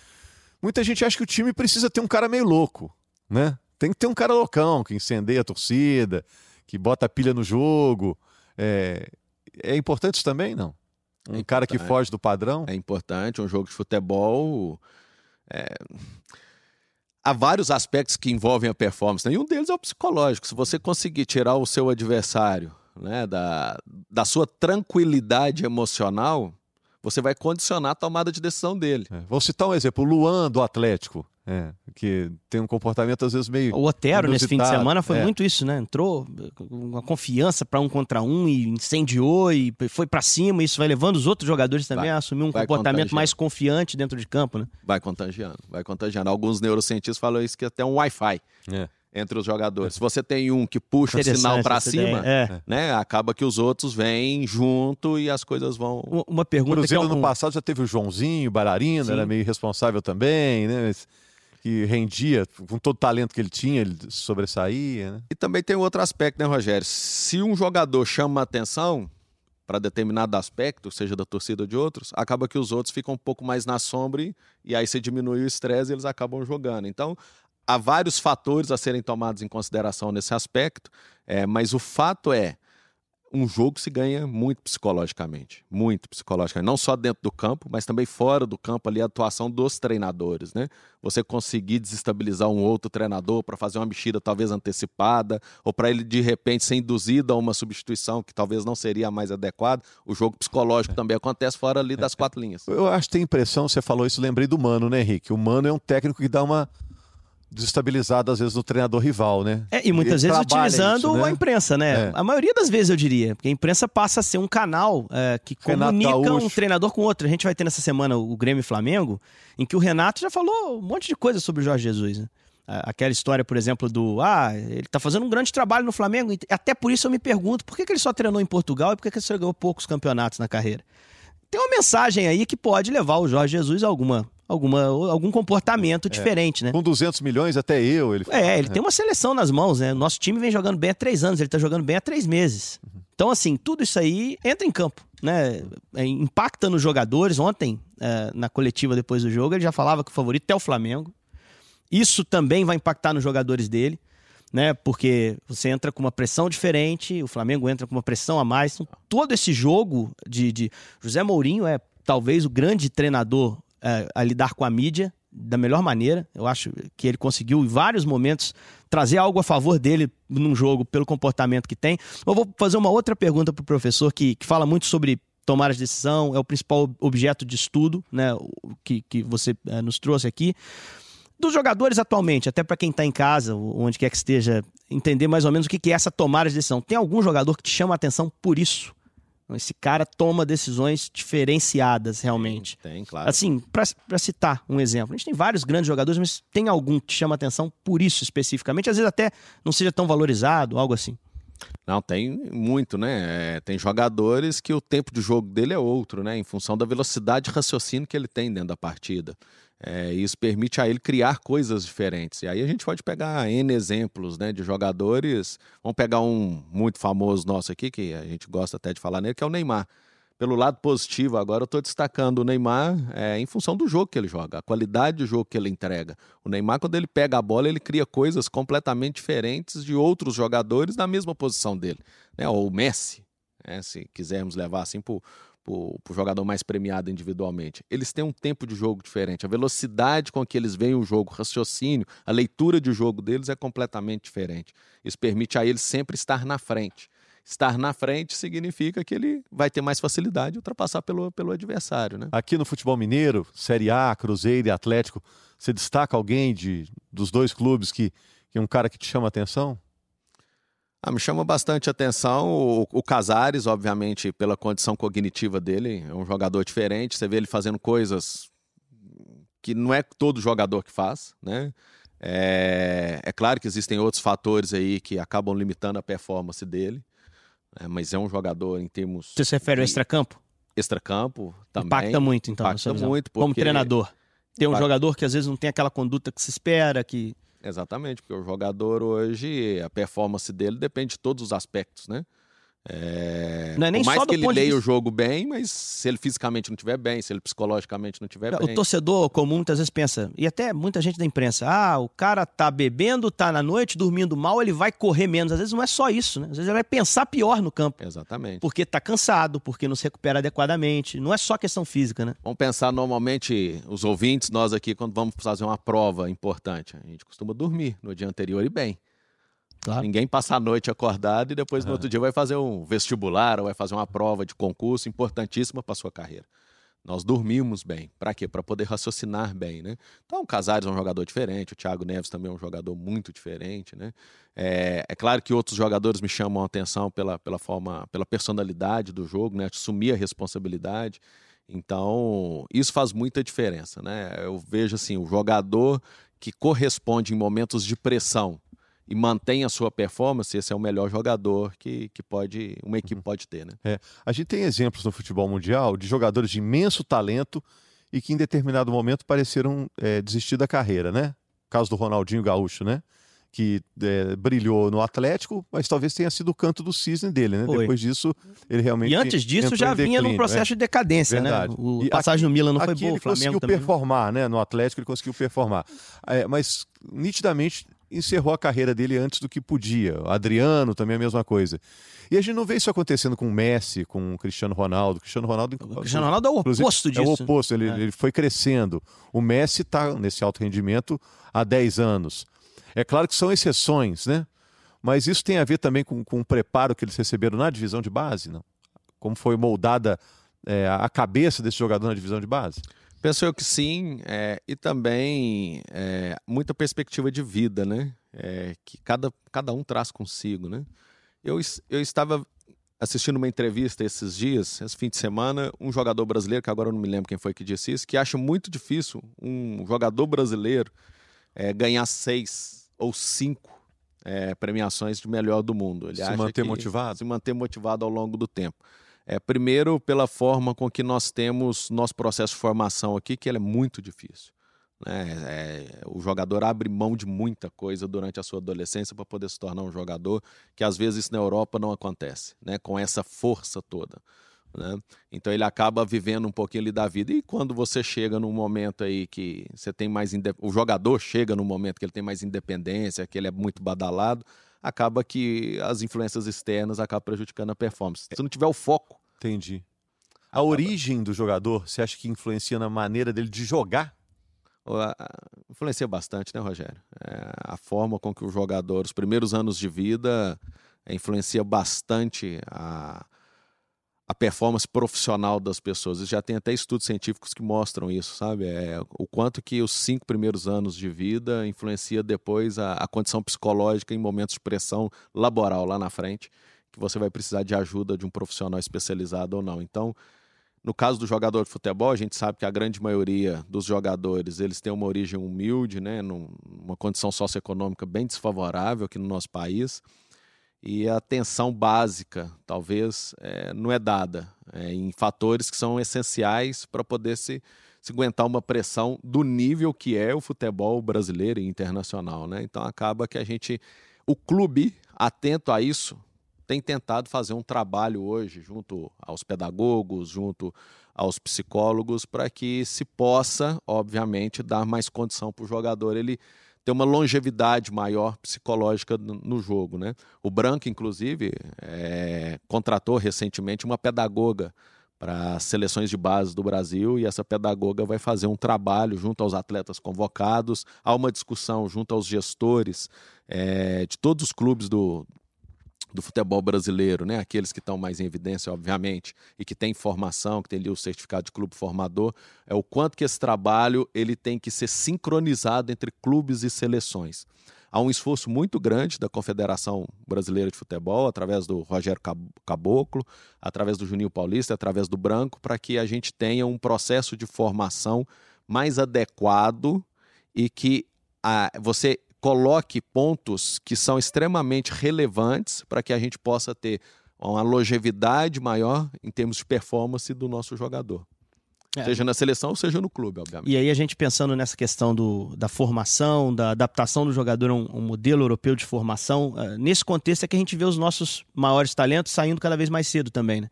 Muita gente acha que o time precisa ter um cara meio louco, né? Tem que ter um cara loucão, que incendeia a torcida, que bota a pilha no jogo. É, é importante isso também, não? Um é cara que foge do padrão? É importante, um jogo de futebol. É há vários aspectos que envolvem a performance, né? e um deles é o psicológico. Se você conseguir tirar o seu adversário né, da, da sua tranquilidade emocional, você vai condicionar a tomada de decisão dele. É. Vou citar um exemplo: o Luan do Atlético. É, que tem um comportamento às vezes meio. O Otero, nesse fim de semana, foi é. muito isso, né? Entrou uma confiança para um contra um e incendiou e foi para cima. Isso vai levando os outros jogadores também vai, a assumir um comportamento mais confiante dentro de campo, né? Vai contagiando, vai contagiando. Alguns neurocientistas falam isso que é até um Wi-Fi. É entre os jogadores. Se você tem um que puxa o sinal para cima, é. né, acaba que os outros vêm junto e as coisas vão. Uma pergunta. O Cruzeiro é um... no passado já teve o Joãozinho, Bailarina, Sim. era meio responsável também, né? Mas que rendia, com todo o talento que ele tinha, ele sobressaía. Né? E também tem outro aspecto, né, Rogério? Se um jogador chama atenção para determinado aspecto, seja da torcida ou de outros, acaba que os outros ficam um pouco mais na sombra e, aí você diminui o estresse e eles acabam jogando. Então, há vários fatores a serem tomados em consideração nesse aspecto, é, mas o fato é um jogo se ganha muito psicologicamente, muito psicologicamente, não só dentro do campo, mas também fora do campo ali a atuação dos treinadores, né? Você conseguir desestabilizar um outro treinador para fazer uma mexida talvez antecipada ou para ele de repente ser induzido a uma substituição que talvez não seria a mais adequada. O jogo psicológico é. também acontece fora ali das quatro linhas. Eu acho que tem impressão, você falou isso, lembrei do Mano, né, Henrique? O Mano é um técnico que dá uma desestabilizado às vezes no treinador rival, né? É, e muitas Ele vezes utilizando isso, né? a imprensa, né? É. A maioria das vezes eu diria, porque a imprensa passa a ser um canal é, que Renato comunica Gaúcho. um treinador com outro. A gente vai ter nessa semana o Grêmio Flamengo, em que o Renato já falou um monte de coisa sobre o Jorge Jesus, né? Aquela história, por exemplo, do ah, ele tá fazendo um grande trabalho no Flamengo. Até por isso eu me pergunto por que, que ele só treinou em Portugal e por que, que ele só ganhou poucos campeonatos na carreira. Tem uma mensagem aí que pode levar o Jorge Jesus a alguma alguma, algum comportamento é. diferente, né? Com 200 milhões, até eu. Ele é, ele é. tem uma seleção nas mãos, né? Nosso time vem jogando bem há três anos, ele tá jogando bem há três meses. Uhum. Então, assim, tudo isso aí entra em campo, né? É, impacta nos jogadores. Ontem, é, na coletiva depois do jogo, ele já falava que o favorito é o Flamengo. Isso também vai impactar nos jogadores dele. né? Porque você entra com uma pressão diferente, o Flamengo entra com uma pressão a mais. Então, todo esse jogo de, de José Mourinho é talvez o grande treinador é, a lidar com a mídia da melhor maneira. Eu acho que ele conseguiu em vários momentos trazer algo a favor dele num jogo pelo comportamento que tem. Eu vou fazer uma outra pergunta para o professor que, que fala muito sobre tomar as decisão, é o principal objeto de estudo né, que, que você é, nos trouxe aqui. Dos jogadores atualmente, até para quem está em casa, onde quer que esteja, entender mais ou menos o que, que é essa tomada de decisão. Tem algum jogador que te chama a atenção por isso? Esse cara toma decisões diferenciadas, realmente. Tem, tem claro. Assim, para citar um exemplo, a gente tem vários grandes jogadores, mas tem algum que chama atenção por isso especificamente? Às vezes até não seja tão valorizado, algo assim. Não, tem muito, né? É, tem jogadores que o tempo de jogo dele é outro, né? Em função da velocidade de raciocínio que ele tem dentro da partida. É, isso permite a ele criar coisas diferentes. E aí a gente pode pegar N exemplos né, de jogadores. Vamos pegar um muito famoso nosso aqui, que a gente gosta até de falar nele, que é o Neymar. Pelo lado positivo, agora eu estou destacando o Neymar é, em função do jogo que ele joga, a qualidade do jogo que ele entrega. O Neymar, quando ele pega a bola, ele cria coisas completamente diferentes de outros jogadores na mesma posição dele. Né? Ou o Messi, né? se quisermos levar assim para o jogador mais premiado individualmente. Eles têm um tempo de jogo diferente. A velocidade com que eles veem o jogo, o raciocínio, a leitura de jogo deles é completamente diferente. Isso permite a eles sempre estar na frente. Estar na frente significa que ele vai ter mais facilidade de ultrapassar pelo, pelo adversário. Né? Aqui no futebol mineiro, Série A, Cruzeiro e Atlético, você destaca alguém de, dos dois clubes que, que é um cara que te chama a atenção? Ah, me chama bastante atenção o, o Casares, obviamente, pela condição cognitiva dele. É um jogador diferente. Você vê ele fazendo coisas que não é todo jogador que faz, né? É, é claro que existem outros fatores aí que acabam limitando a performance dele, né? mas é um jogador em termos. Você se refere ao extracampo? Extracampo também. Impacta muito, então. Impacta muito. Porque... Como treinador. Tem um jogador que às vezes não tem aquela conduta que se espera, que Exatamente, porque o jogador hoje, a performance dele depende de todos os aspectos, né? É... Não é nem Por mais só que ele leia o jogo bem, mas se ele fisicamente não estiver bem, se ele psicologicamente não estiver bem. O torcedor comum muitas vezes pensa, e até muita gente da imprensa, ah, o cara tá bebendo, tá na noite, dormindo mal, ele vai correr menos. Às vezes não é só isso, né? Às vezes ele vai pensar pior no campo. Exatamente. Porque tá cansado, porque não se recupera adequadamente. Não é só questão física, né? Vamos pensar normalmente, os ouvintes, nós aqui, quando vamos fazer uma prova importante, a gente costuma dormir no dia anterior e bem. Claro. Ninguém passa a noite acordado e depois no outro dia vai fazer um vestibular ou vai fazer uma prova de concurso importantíssima para sua carreira. Nós dormimos bem. Para quê? Para poder raciocinar bem, né? Então, o Casares é um jogador diferente, o Thiago Neves também é um jogador muito diferente, né? É, é, claro que outros jogadores me chamam a atenção pela, pela forma, pela personalidade do jogo, né? Assumir a responsabilidade. Então, isso faz muita diferença, né? Eu vejo assim, o jogador que corresponde em momentos de pressão e mantém a sua performance, esse é o melhor jogador que, que pode uma equipe uhum. pode ter. Né? É. A gente tem exemplos no futebol mundial de jogadores de imenso talento e que em determinado momento pareceram é, desistir da carreira, né? O caso do Ronaldinho Gaúcho, né? Que é, brilhou no Atlético, mas talvez tenha sido o canto do cisne dele, né? Foi. Depois disso, ele realmente. E antes disso já vinha num processo é. de decadência, né? Verdade. né? O e passagem aqui, no Milan não foi boa, ele conseguiu também. performar, né? No Atlético ele conseguiu performar. É, mas nitidamente encerrou a carreira dele antes do que podia. O Adriano também é a mesma coisa. E a gente não vê isso acontecendo com o Messi, com o Cristiano Ronaldo. O Cristiano Ronaldo, o Cristiano Ronaldo é o oposto disso. É o oposto, ele, é. ele foi crescendo. O Messi está nesse alto rendimento há 10 anos. É claro que são exceções, né? Mas isso tem a ver também com, com o preparo que eles receberam na divisão de base, não? Como foi moldada é, a cabeça desse jogador na divisão de base? Penso eu que sim, é, e também é, muita perspectiva de vida, né? É, que cada, cada um traz consigo, né? Eu, eu estava assistindo uma entrevista esses dias, esse fim de semana, um jogador brasileiro, que agora eu não me lembro quem foi que disse isso, que acha muito difícil um jogador brasileiro é, ganhar seis ou cinco é, premiações de melhor do mundo. Ele se manter motivado? Se manter motivado ao longo do tempo. É, primeiro, pela forma com que nós temos nosso processo de formação aqui, que ele é muito difícil. Né? É, o jogador abre mão de muita coisa durante a sua adolescência para poder se tornar um jogador, que às vezes na Europa não acontece, né? com essa força toda. Né? Então ele acaba vivendo um pouquinho ali da vida. E quando você chega num momento aí que você tem mais. O jogador chega num momento que ele tem mais independência, que ele é muito badalado, acaba que as influências externas acabam prejudicando a performance. Se não tiver o foco. Entendi. A origem do jogador, você acha que influencia na maneira dele de jogar? Influencia bastante, né, Rogério? É, a forma com que o jogador, os primeiros anos de vida, é, influencia bastante a, a performance profissional das pessoas. Já tem até estudos científicos que mostram isso, sabe? É, o quanto que os cinco primeiros anos de vida influencia depois a, a condição psicológica em momentos de pressão laboral lá na frente, que você vai precisar de ajuda de um profissional especializado ou não. Então, no caso do jogador de futebol, a gente sabe que a grande maioria dos jogadores eles têm uma origem humilde, né, numa condição socioeconômica bem desfavorável aqui no nosso país. E a atenção básica, talvez, é, não é dada é, em fatores que são essenciais para poder se, se aguentar uma pressão do nível que é o futebol brasileiro e internacional. Né? Então acaba que a gente. O clube, atento a isso, tem tentado fazer um trabalho hoje junto aos pedagogos, junto aos psicólogos, para que se possa, obviamente, dar mais condição para o jogador ele ter uma longevidade maior psicológica no, jogo. Né? O Branco, inclusive, é, contratou recentemente uma pedagoga para as seleções de base do Brasil e essa pedagoga vai fazer um trabalho junto aos atletas convocados, há uma discussão junto aos gestores é, de todos os clubes do, do futebol brasileiro, né? aqueles que estão mais em evidência, obviamente, e que têm formação, que têm ali o certificado de clube formador, é o quanto que esse trabalho ele tem que ser sincronizado entre clubes e seleções. Há um esforço muito grande da Confederação Brasileira de Futebol, através do Rogério Caboclo, através do Juninho Paulista, através do Branco, para que a gente tenha um processo de formação mais adequado e que a, você coloque pontos que são extremamente relevantes para que a gente possa ter uma longevidade maior em termos de performance do nosso jogador. É. Seja na seleção ou seja no clube, obviamente. E aí a gente pensando nessa questão do, da formação, da adaptação do jogador a um, um modelo europeu de formação, uh, nesse contexto é que a gente vê os nossos maiores talentos saindo cada vez mais cedo também, né?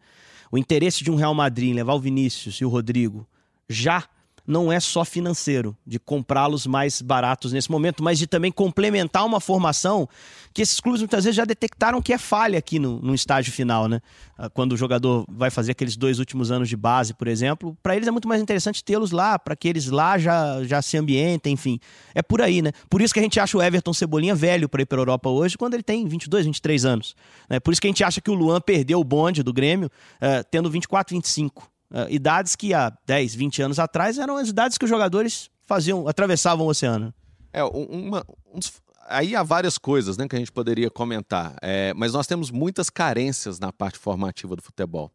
O interesse de um Real Madrid em levar o Vinícius e o Rodrigo já não é só financeiro, de comprá-los mais baratos nesse momento, mas de também complementar uma formação que esses clubes muitas vezes já detectaram que é falha aqui no, no estágio final, né? Ah, quando o jogador vai fazer aqueles dois últimos anos de base, por exemplo, para eles é muito mais interessante tê-los lá, para que eles lá já, já se ambientem, enfim. É por aí, né? Por isso que a gente acha o Everton Cebolinha velho para ir para a Europa hoje, quando ele tem 22, 23 anos. Né? Por isso que a gente acha que o Luan perdeu o bonde do Grêmio, uh, tendo 24, 25. Uh, idades que há 10, 20 anos atrás eram as idades que os jogadores faziam, atravessavam o oceano. É, uma, um aí há várias coisas né, que a gente poderia comentar, é, mas nós temos muitas carências na parte formativa do futebol.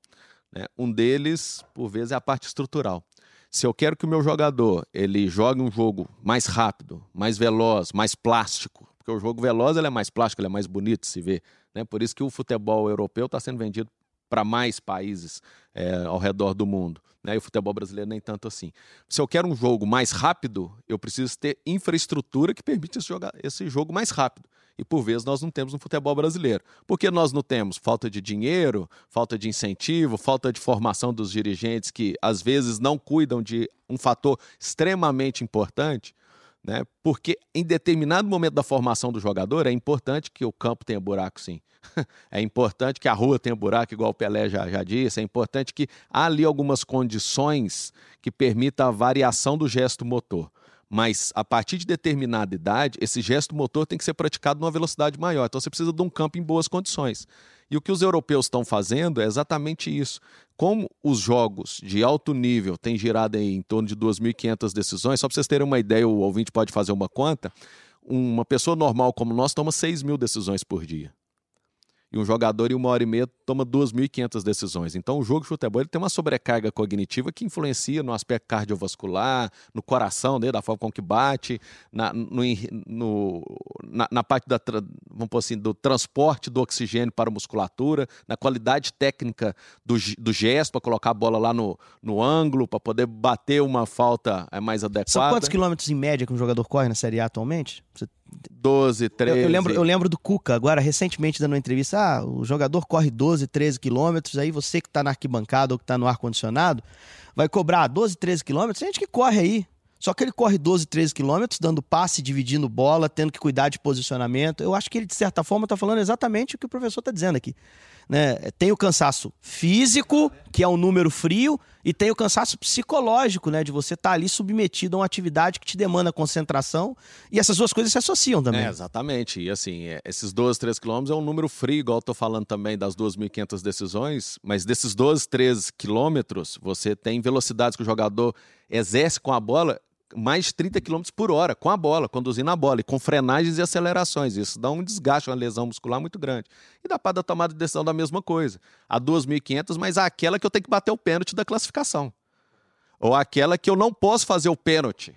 Né? Um deles, por vezes, é a parte estrutural. Se eu quero que o meu jogador ele jogue um jogo mais rápido, mais veloz, mais plástico, porque o jogo veloz ele é mais plástico, ele é mais bonito de se ver. Né? Por isso que o futebol europeu está sendo vendido para mais países é, ao redor do mundo. Né? E o futebol brasileiro nem tanto assim. Se eu quero um jogo mais rápido, eu preciso ter infraestrutura que permite esse, jogar, esse jogo mais rápido. E por vezes nós não temos no futebol brasileiro. Por que nós não temos? Falta de dinheiro, falta de incentivo, falta de formação dos dirigentes que às vezes não cuidam de um fator extremamente importante né? Porque em determinado momento da formação do jogador é importante que o campo tenha buraco, sim. é importante que a rua tenha buraco, igual o Pelé já, já disse. É importante que há ali algumas condições que permitam a variação do gesto motor. Mas a partir de determinada idade, esse gesto motor tem que ser praticado numa velocidade maior. Então você precisa de um campo em boas condições. E o que os europeus estão fazendo é exatamente isso. Como os jogos de alto nível têm girado em torno de 2.500 decisões, só para vocês terem uma ideia, o ouvinte pode fazer uma conta, uma pessoa normal como nós toma 6 mil decisões por dia e um jogador em uma hora e meia toma 2.500 decisões. Então o jogo de futebol ele tem uma sobrecarga cognitiva que influencia no aspecto cardiovascular, no coração dele, da forma com que bate, na, no, no, na, na parte da, vamos assim, do transporte do oxigênio para a musculatura, na qualidade técnica do, do gesto, para colocar a bola lá no, no ângulo, para poder bater uma falta é, mais adequada. São quantos quilômetros em média que um jogador corre na Série A atualmente? Você 12, 13. Eu, eu, lembro, eu lembro do Cuca, agora, recentemente, dando uma entrevista. Ah, o jogador corre 12, 13 quilômetros, aí você que tá na arquibancada ou que tá no ar-condicionado, vai cobrar 12, 13 quilômetros. Tem gente que corre aí. Só que ele corre 12, 13 quilômetros, dando passe, dividindo bola, tendo que cuidar de posicionamento. Eu acho que ele, de certa forma, está falando exatamente o que o professor está dizendo aqui. Né? Tem o cansaço físico, que é um número frio, e tem o cansaço psicológico, né? De você estar tá ali submetido a uma atividade que te demanda concentração. E essas duas coisas se associam também. É, exatamente. E assim, é, esses 12, 13 quilômetros é um número frio, igual eu tô falando também das 2.500 decisões, mas desses 12, 13 quilômetros, você tem velocidades que o jogador exerce com a bola mais de 30 km por hora com a bola, conduzindo a bola, e com frenagens e acelerações. Isso dá um desgaste, uma lesão muscular muito grande. E dá para dar tomada de decisão da mesma coisa. A 2.500, mas aquela que eu tenho que bater o pênalti da classificação. Ou aquela que eu não posso fazer o pênalti.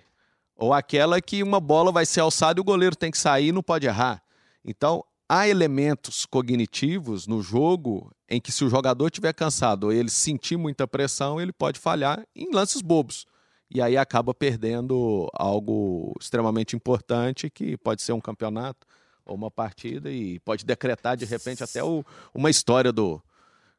Ou aquela que uma bola vai ser alçada e o goleiro tem que sair e não pode errar. Então, há elementos cognitivos no jogo em que se o jogador estiver cansado ou ele sentir muita pressão, ele pode falhar em lances bobos e aí acaba perdendo algo extremamente importante que pode ser um campeonato ou uma partida e pode decretar de repente até o, uma história do.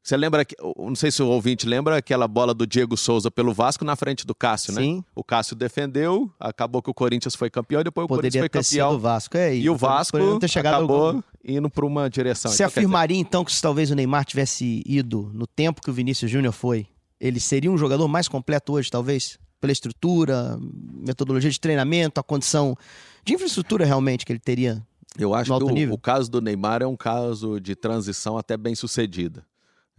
Você lembra, não sei se o ouvinte lembra aquela bola do Diego Souza pelo Vasco na frente do Cássio, né? Sim. O Cássio defendeu, acabou que o Corinthians foi campeão, depois o Poderia Corinthians foi campeão. o Vasco, é, e, e o Vasco acabou indo para uma direção. Você então, afirmaria então que se talvez o Neymar tivesse ido no tempo que o Vinícius Júnior foi, ele seria um jogador mais completo hoje, talvez? Pela estrutura, metodologia de treinamento, a condição de infraestrutura realmente que ele teria. Eu acho que o, o, caso do Neymar é um caso de transição até bem sucedida.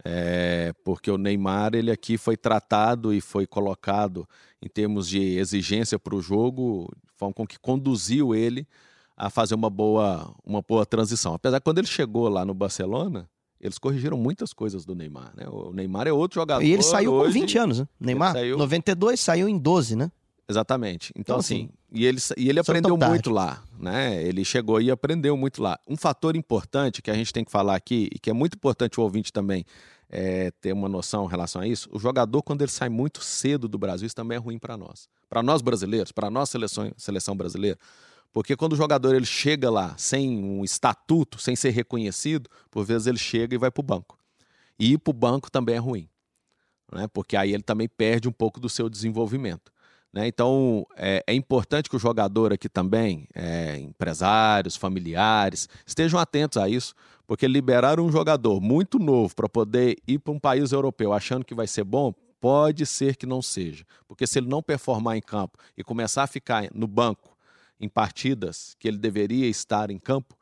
É, porque o Neymar ele aqui foi tratado e foi colocado em termos de exigência para o jogo, forma com que conduziu ele a fazer uma boa, uma boa transição. Apesar que quando ele chegou lá no Barcelona, eles corrigiram muitas coisas do Neymar, né? O Neymar é outro jogador. E ele saiu hoje, com 20 anos, né? Neymar, saiu... 92, saiu em 12, né? Exatamente. Então, então assim, assim, e ele, e ele aprendeu muito lá, né? Ele chegou e aprendeu muito lá. Um fator importante que a gente tem que falar aqui, e que é muito importante o ouvinte também é, ter uma noção em relação a isso, o jogador, quando ele sai muito cedo do Brasil, isso também é ruim para nós. Para nós brasileiros, para a nossa seleção, seleção brasileira, porque quando o jogador ele chega lá sem um estatuto, sem ser reconhecido, por vezes ele chega e vai para o banco. E ir para o banco também é ruim, né? porque aí ele também perde um pouco do seu desenvolvimento. Né? Então é, é, importante que o jogador aqui também, é, empresários, familiares, estejam atentos a isso, porque liberar um jogador muito novo para poder ir para um país europeu achando que vai ser bom, pode ser que não seja. Porque se ele não performar em campo e começar a ficar no banco em partidas que ele deveria estar em campo,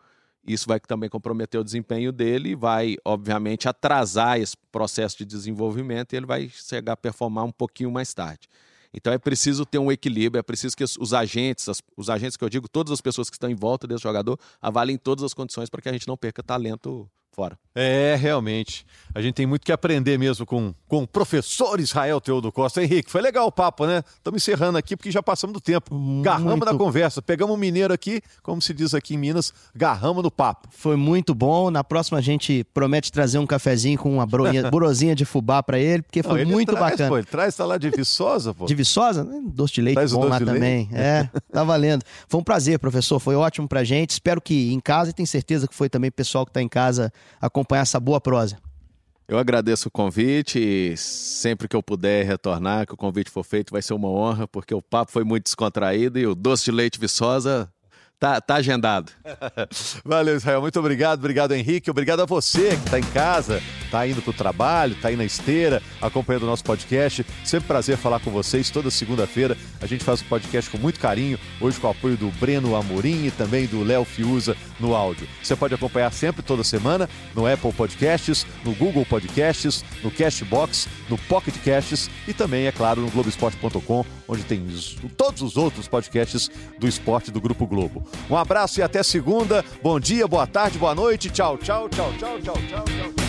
isso vai também comprometer o desempenho dele e vai, obviamente, atrasar esse processo de desenvolvimento e ele vai chegar a performar um pouquinho mais tarde. Então é preciso ter um equilíbrio, é preciso que os agentes, os agentes que eu digo, todas as pessoas que estão em volta desse jogador, avaliem todas as condições para que a gente não perca talento fora. É, realmente. A gente tem muito que aprender mesmo com, com o professor Israel Teodo Costa. Henrique, foi legal o papo, né? Estamos encerrando aqui porque já passamos do tempo. Garramos na conversa. Pegamos um mineiro aqui, como se diz aqui em Minas, garramos no papo. Foi muito bom. Na próxima a gente promete trazer um cafezinho com uma brozinha de fubá para ele, porque foi Não, muito traz, bacana. Pô, ele traz, tá lá de Viçosa, pô. De Viçosa? Doce de leite traz bom lá também. É, tá valendo. Foi um prazer, professor. Foi ótimo pra gente. Espero que em casa, e tenho certeza que foi também o pessoal que tá em casa acompanhar essa boa prosa. Eu agradeço o convite e sempre que eu puder retornar, que o convite for feito, vai ser uma honra, porque o papo foi muito descontraído e o doce de leite Viçosa Tá, tá agendado. Valeu, Israel. Muito obrigado. Obrigado, Henrique. Obrigado a você que está em casa, está indo para o trabalho, está aí na esteira, acompanhando o nosso podcast. Sempre prazer falar com vocês. Toda segunda-feira a gente faz o podcast com muito carinho. Hoje com o apoio do Breno Amorim e também do Léo Fiuza no áudio. Você pode acompanhar sempre, toda semana, no Apple Podcasts, no Google Podcasts, no Castbox, no Pocket Casts e também, é claro, no Globoesporte.com, onde tem todos os outros podcasts do esporte do Grupo Globo. Um abraço e até segunda. Bom dia, boa tarde, boa noite. Tchau, tchau, tchau, tchau, tchau, tchau. tchau.